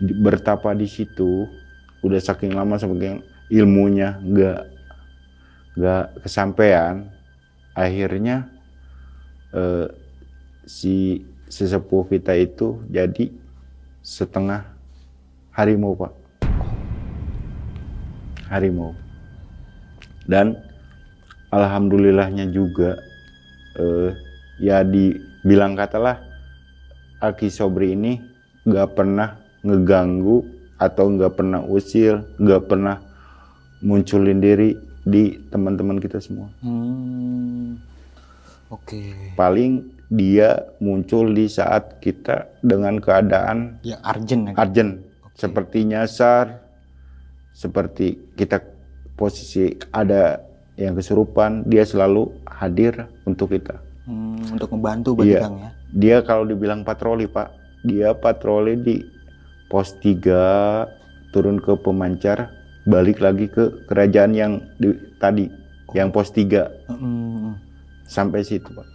S2: bertapa di situ udah saking lama saking ilmunya nggak nggak kesampaian, akhirnya eh, si sesepuh kita itu jadi setengah harimau pak, harimau. Dan alhamdulillahnya juga eh, ya dibilang katalah Aki Sobri ini nggak pernah ngeganggu atau nggak pernah usil, nggak pernah munculin diri di teman-teman kita semua.
S3: Hmm. Oke.
S2: Paling dia muncul di saat kita dengan keadaan
S3: Ya, Arjen ya.
S2: Urgent, seperti nyasar, seperti kita posisi ada yang kesurupan, dia selalu hadir untuk kita.
S3: Hmm, untuk membantu berarti
S2: Iya.
S3: Ya.
S2: Dia kalau dibilang patroli pak, dia patroli di pos 3 turun ke pemancar, balik lagi ke kerajaan yang di- tadi, yang pos 3
S3: Mm-mm.
S2: sampai situ pak.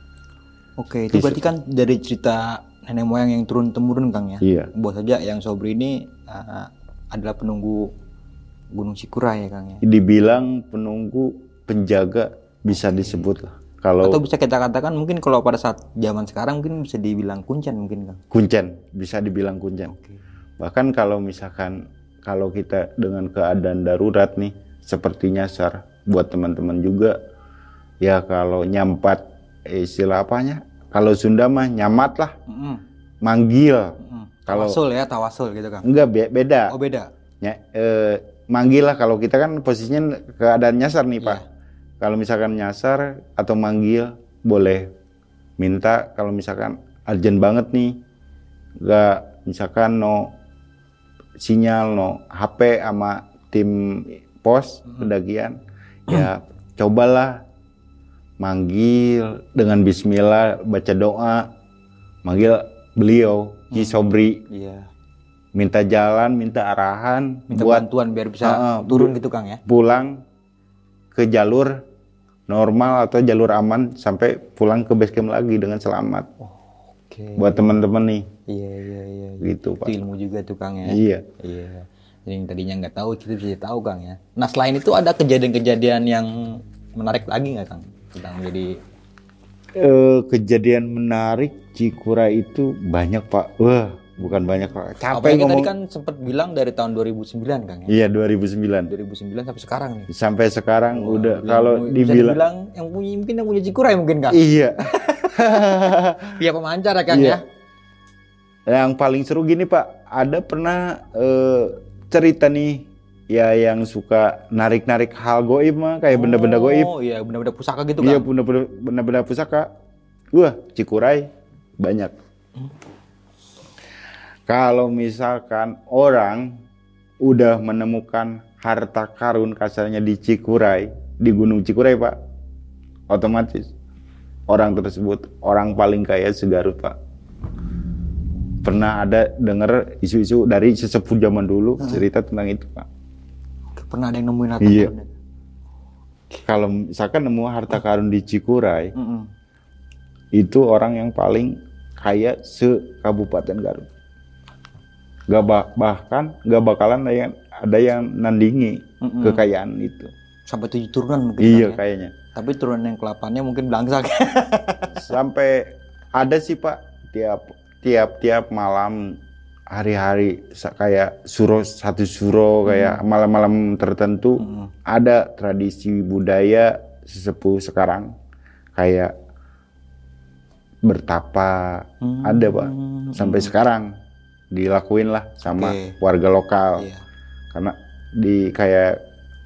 S3: Oke, itu berarti kan dari cerita nenek moyang yang turun temurun Kang ya.
S2: Iya,
S3: Buat saja yang Sobri ini uh, adalah penunggu Gunung Cikuray ya Kang ya.
S2: dibilang penunggu penjaga bisa disebut lah. Kalau
S3: Atau bisa kita katakan mungkin kalau pada saat zaman sekarang mungkin bisa dibilang kuncen mungkin Kang.
S2: kuncen, bisa dibilang kuncen.
S3: Oke.
S2: Bahkan kalau misalkan kalau kita dengan keadaan darurat nih, seperti nyasar buat teman-teman juga, ya kalau nyampat eh, istilah apanya? Kalau Sunda mah nyamat lah,
S3: Mm-mm.
S2: manggil.
S3: Mm-mm.
S2: Kalau-
S3: tawasul ya, tawasul gitu Kang.
S2: Enggak be- beda.
S3: Oh beda.
S2: Ya, eh, manggil lah kalau kita kan posisinya keadaan nyasar nih pak.
S3: Iya.
S2: Kalau misalkan nyasar atau manggil boleh minta kalau misalkan urgent banget nih, nggak misalkan no sinyal no HP sama tim pos pendakian, ya cobalah manggil dengan Bismillah baca doa, manggil beliau Ki Sobri
S3: Iya.
S2: minta jalan, minta arahan
S3: Minta
S2: buat
S3: bantuan biar bisa
S2: ah,
S3: turun gitu Kang ya.
S2: pulang ke jalur normal atau jalur aman sampai pulang ke base camp lagi dengan selamat.
S3: Oke.
S2: Buat teman-teman nih,
S3: Iya iya iya.
S2: gitu
S3: Itu
S2: Pak.
S3: ilmu juga tuh Kang ya.
S2: Iya.
S3: Iya. Jadi yang tadinya nggak tahu kita bisa tahu Kang ya. Nah selain itu ada kejadian-kejadian yang menarik lagi nggak Kang tentang jadi
S2: Eh, kejadian menarik Cikura itu banyak Pak. Wah, bukan banyak Pak. Capek
S3: Apalagi
S2: ngomong.
S3: tadi kan sempat bilang dari tahun 2009 Kang ya.
S2: Iya 2009.
S3: 2009 sampai sekarang nih.
S2: Sampai sekarang udah
S3: Yang
S2: kalau dibilang
S3: yang punya mungkin yang punya Cikuray mungkin Kang.
S2: iya.
S3: Via pemancar ya Kang
S2: Iya.
S3: ya.
S2: Yang paling seru gini Pak, ada pernah eh, cerita nih ya yang suka narik-narik hal goib mah kayak benda-benda goib.
S3: Oh iya, benda-benda pusaka gitu
S2: Iya
S3: kan?
S2: benda-benda benda-benda pusaka. Wah, Cikuray banyak. Kalau misalkan orang udah menemukan harta karun kasarnya di Cikuray, di Gunung Cikuray, Pak. Otomatis orang tersebut orang paling kaya segarut, Pak. Pernah ada dengar isu-isu dari sesepuh zaman dulu cerita tentang itu, Pak.
S3: Pernah ada yang nemuin harta
S2: Iya.
S3: karun?
S2: Kalau misalkan nemu harta karun di Cikuray,
S3: Mm-mm.
S2: itu orang yang paling kaya se Kabupaten Garut. Gak ba- bahkan gak bakalan ada yang ada yang nandingi
S3: Mm-mm.
S2: kekayaan itu.
S3: Sampai tujuh turunan mungkin.
S2: Iya
S3: kan, ya?
S2: kayaknya.
S3: Tapi turunan yang kelapannya mungkin belangsak.
S2: Sampai ada sih Pak tiap tiap tiap malam hari-hari kayak suro satu suro kayak malam-malam tertentu
S3: Mm-mm.
S2: ada tradisi budaya sesepuh sekarang kayak bertapa
S3: Hmm.
S2: ada pak sampai sekarang dilakuin lah sama
S3: Oke.
S2: warga lokal
S3: Iya.
S2: karena di kayak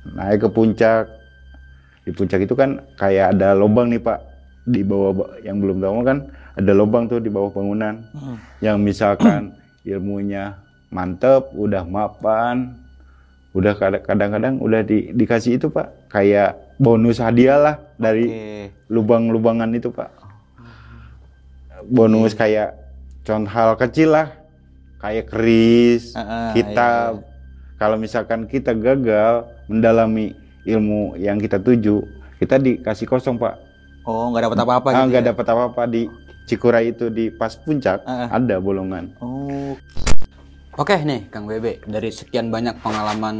S2: naik ke puncak di puncak itu kan kayak ada lubang nih pak. Di bawah ba- yang belum tahu kan ada lubang tuh di bawah bangunan.
S3: Mm-mm.
S2: yang misalkan ilmunya mantep udah mapan udah kada- kadang-kadang udah di- dikasih itu pak. Kayak bonus hadiah lah dari
S3: Oke.
S2: lubang-lubangan itu pak. Bonus kayak contoh hal kecil lah. Kayak keris
S3: ah,
S2: kita
S3: iya,
S2: kalau misalkan kita gagal mendalami ilmu yang kita tuju kita dikasih kosong pak
S3: Oh, nggak dapat apa-apa
S2: ah
S3: gitu.
S2: nggak
S3: ya?
S2: dapat apa-apa di Cikuray itu di pas puncak
S3: ah.
S2: ada bolongan
S3: Oh. Oke nih Kang Bebe, dari sekian banyak pengalaman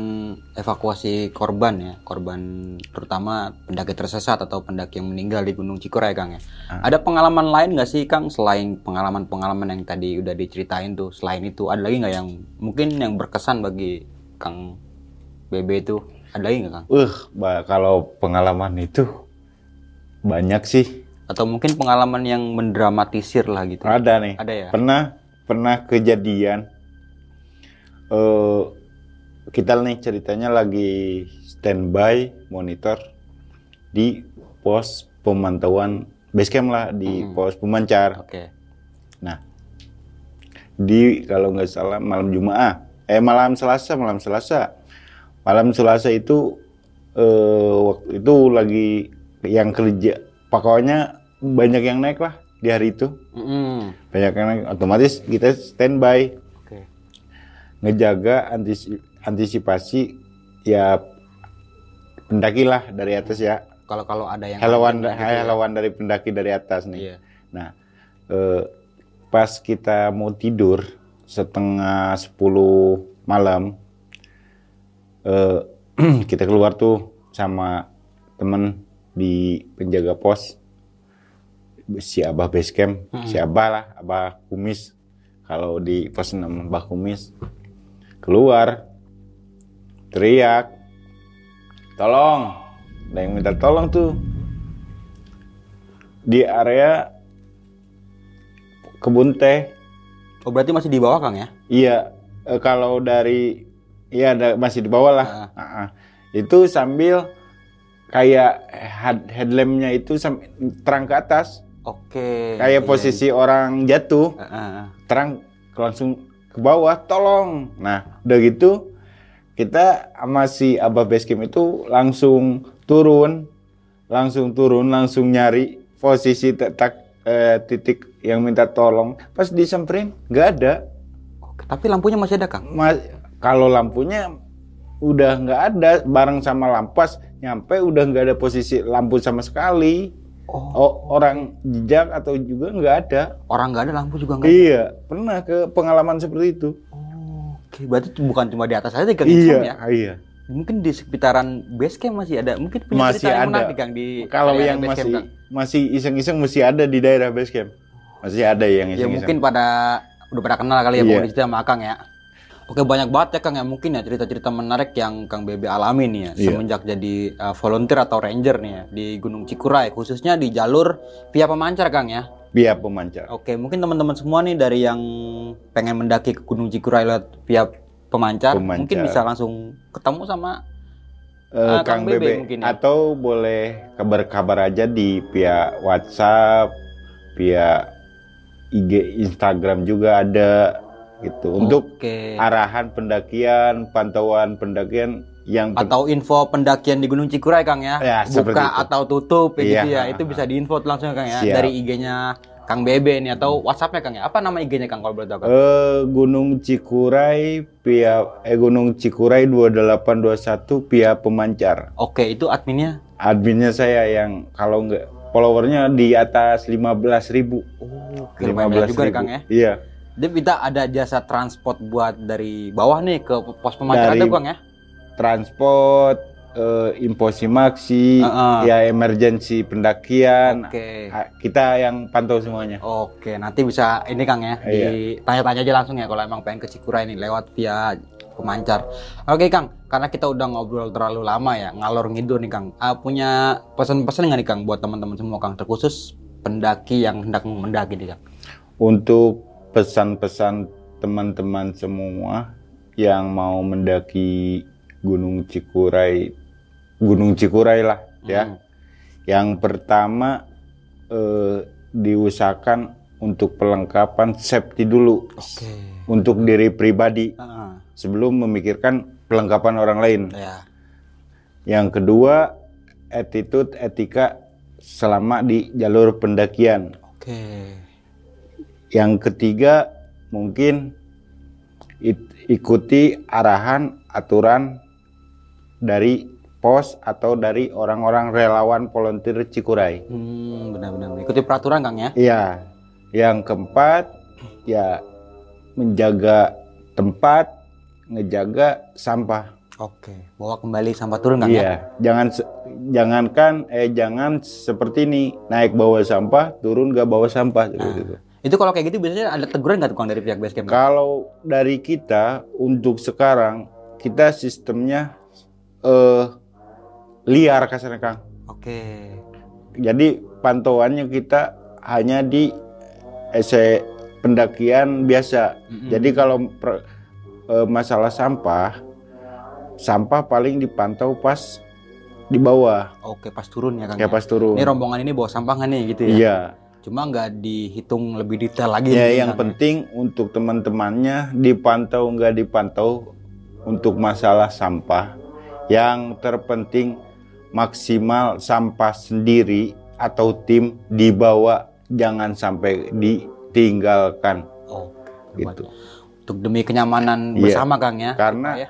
S3: evakuasi korban ya, korban terutama pendaki tersesat atau pendaki yang meninggal di Gunung Cikuray Kang ya. Ada pengalaman lain nggak sih Kang selain pengalaman-pengalaman yang tadi udah diceritain tuh? Selain itu ada lagi nggak yang mungkin yang berkesan bagi Kang Bebe itu? Ada lagi nggak Kang?
S2: uh kalau pengalaman itu banyak sih
S3: Atau mungkin pengalaman yang mendramatisir lah gitu?
S2: ada nih
S3: Ada ya?
S2: pernah pernah kejadian eh kita nih ceritanya lagi standby monitor di pos pemantauan base camp lah di
S3: Mm-mm.
S2: pos pemancar
S3: Oke.
S2: nah di kalau nggak salah malam Jumat eh malam Selasa malam Selasa malam Selasa itu eh waktu itu lagi yang kerja pokoknya banyak yang naik lah di hari itu
S3: Mm-mm.
S2: banyak yang naik otomatis kita standby
S3: Oke.
S2: ngejaga antisi- antisipasi ya pendaki lah dari atas ya
S3: Kalau kalau ada yang
S2: hewan
S3: gitu ya?
S2: dari pendaki dari atas nih
S3: Iya.
S2: nah eh, pas kita mau tidur setengah 10 malam eh, kita keluar tuh sama temen di penjaga pos. Si Abah base camp. Si Abah lah Abah Kumis. Kalau di pos 6 Abah Kumis. Keluar. Teriak. Tolong. Ada yang minta tolong tuh. Di area kebun teh.
S3: Oh berarti masih di bawah Kang ya?
S2: iya. Eh, kalau dari iya ada masih di bawah lah
S3: Ah.
S2: Ah, ah. itu sambil kayak head, headlampnya itu terang ke atas
S3: Oke.
S2: kayak
S3: Iya,
S2: posisi orang jatuh
S3: ah, ah.
S2: terang langsung ke bawah tolong nah udah gitu kita sama si abah basecamp itu langsung turun langsung turun langsung nyari posisi tetak eh, titik yang minta tolong pas disamperin nggak ada
S3: Oke, tapi lampunya masih ada Kang?
S2: Ma- kalau lampunya udah nggak ada bareng sama lampas nyampe udah nggak ada posisi lampu sama sekali
S3: Oh,
S2: oh, orang jejak atau juga nggak ada
S3: orang nggak ada lampu juga nggak?
S2: iya pernah ke pengalaman seperti itu
S3: Oh, Oke, berarti itu bukan cuma di atas aja Kang
S2: iya
S3: ya?
S2: iya
S3: Mungkin di sekitaran base camp masih ada. Mungkin punya
S2: Masih
S3: cerita yang
S2: ada.
S3: menarik Kang di
S2: kalau yang masih
S3: camp,
S2: masih iseng-iseng masih ada di daerah base camp masih ada yang
S3: Ya
S2: iseng-iseng
S3: mungkin pada udah pada kenal kali ya
S2: Iya.
S3: pokoknya cerita sama Kang ya. Oke banyak banget ya Kang ya mungkin ya cerita-cerita menarik yang Kang Bebe alami nih ya
S2: Iya.
S3: semenjak jadi uh, volunteer atau ranger nih ya di Gunung Cikuray khususnya di jalur via pemancar Kang ya.
S2: biar pemancar
S3: Oke mungkin teman-teman semua nih dari yang pengen mendaki ke Gunung Cikuray lewat via pemancar,
S2: Pemancar.
S3: mungkin bisa langsung ketemu sama Ah, Kang
S2: Kang
S3: Bebe
S2: Bebe
S3: mungkin ya.
S2: atau boleh kabar-kabar aja di via WhatsApp, via IG Instagram juga ada gitu untuk
S3: Oke.
S2: arahan pendakian, pantauan pendakian yang pen-
S3: atau info pendakian di Gunung Cikuray Kang ya,
S2: Ya,
S3: buka
S2: itu.
S3: atau tutup ya gitu
S2: Iya.
S3: ya, itu bisa diinfo langsung Kang ya
S2: Siap.
S3: dari IG-nya Kang Bebe nih atau WhatsApp-nya Kang ya. Apa nama IG-nya Kang kalau boleh tahu Kang?
S2: eh, Gunung Cikuray via eh Gunung Cikuray 2821 via pemancar.
S3: Oke, itu adminnya.
S2: Adminnya saya yang kalau nggak followernya di atas 15.000.
S3: Oh, oke, lumayan banyak juga ya, Kang ya.
S2: Iya.
S3: Dia kita ada jasa transport buat dari bawah nih ke pos pemancar ada Kang ya.
S2: transport, eh, imposi maksi,
S3: Heeh.
S2: ya emergensi pendakian,
S3: Oke.
S2: ah, kita yang pantau semuanya.
S3: Oke, nanti bisa ini Kang ya,
S2: Iya.
S3: ditanya-tanya aja langsung ya kalau emang pengen ke Cikuray ini lewat via pemancar. Oke Kang, karena kita udah ngobrol terlalu lama ya, ngalor ngidul nih Kang. Ah, punya pesan-pesan nggak nih Kang buat teman-teman semua Kang, terkhusus pendaki yang hendak mendaki nih Kang?
S2: Untuk pesan-pesan teman-teman semua yang mau mendaki Gunung Cikuray, Gunung Cikuray lah ya.
S3: Hmm.
S2: Yang pertama eh, diusahakan untuk perlengkapan safety dulu
S3: Oke.
S2: untuk diri pribadi
S3: Heeh.
S2: sebelum memikirkan perlengkapan orang lain.
S3: ya.
S2: Yang kedua, attitude etika selama di jalur pendakian.
S3: Oke.
S2: Yang ketiga, mungkin it- ikuti arahan aturan dari pos atau dari orang-orang relawan volunteer Cikuray.
S3: Hmm, benar-benar ikuti peraturan Kang ya.
S2: Iya. Yang keempat, ya menjaga tempat, ngejaga sampah.
S3: Oke, bawa kembali sampah turun Kang ya.
S2: Iya, jangan se- jangankan eh jangan seperti ini naik bawa sampah, turun gak bawa sampah seperti itu.
S3: Itu kalau kayak gitu biasanya ada teguran nggak tuh Kang dari pihak base camp?
S2: Kalau dari kita untuk sekarang kita sistemnya eh liar kasarnya Kang.
S3: Oke.
S2: Jadi pantauannya kita hanya di ese pendakian biasa.
S3: Mm-mm.
S2: Jadi kalau per- eh, masalah sampah, sampah paling dipantau pas di bawah,
S3: Oke, pas turun ya Kang.
S2: ya
S3: ya?
S2: pas turun.
S3: Ini rombongan ini bawa sampah nggak nih gitu ya?
S2: Iya.
S3: Cuma nggak dihitung lebih detail lagi.
S2: Ya yang
S3: Kang,
S2: penting untuk teman-temannya dipantau nggak dipantau untuk masalah sampah. Yang terpenting maksimal sampah sendiri atau tim dibawa jangan sampai ditinggalkan
S3: Oke.
S2: gitu.
S3: Untuk demi kenyamanan
S2: Iya.
S3: bersama Kang ya.
S2: Karena
S3: ya.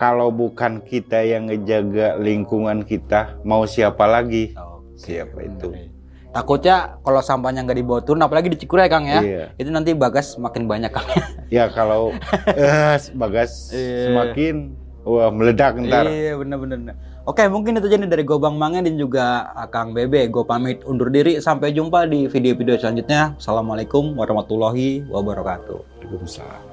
S2: kalau bukan kita yang ngejaga lingkungan kita, mau siapa lagi?
S3: Oke,
S2: Siapa itu?
S3: bener. Takutnya kalau sampahnya nggak dibawa turun, apalagi di Cikuray Kang ya.
S2: Iya.
S3: Itu nanti bagas makin banyak Kang.
S2: Ya kalau eh, bagas
S3: Iya.
S2: semakin wah meledak ntar.
S3: Iya bener-bener. Oke mungkin itu aja nih dari Gobang Mange dan juga ah, Kang Bebe. Gue pamit undur diri. Sampai jumpa di video-video selanjutnya. Assalamualaikum warahmatullahi wabarakatuh.
S2: Waalaikumsalam.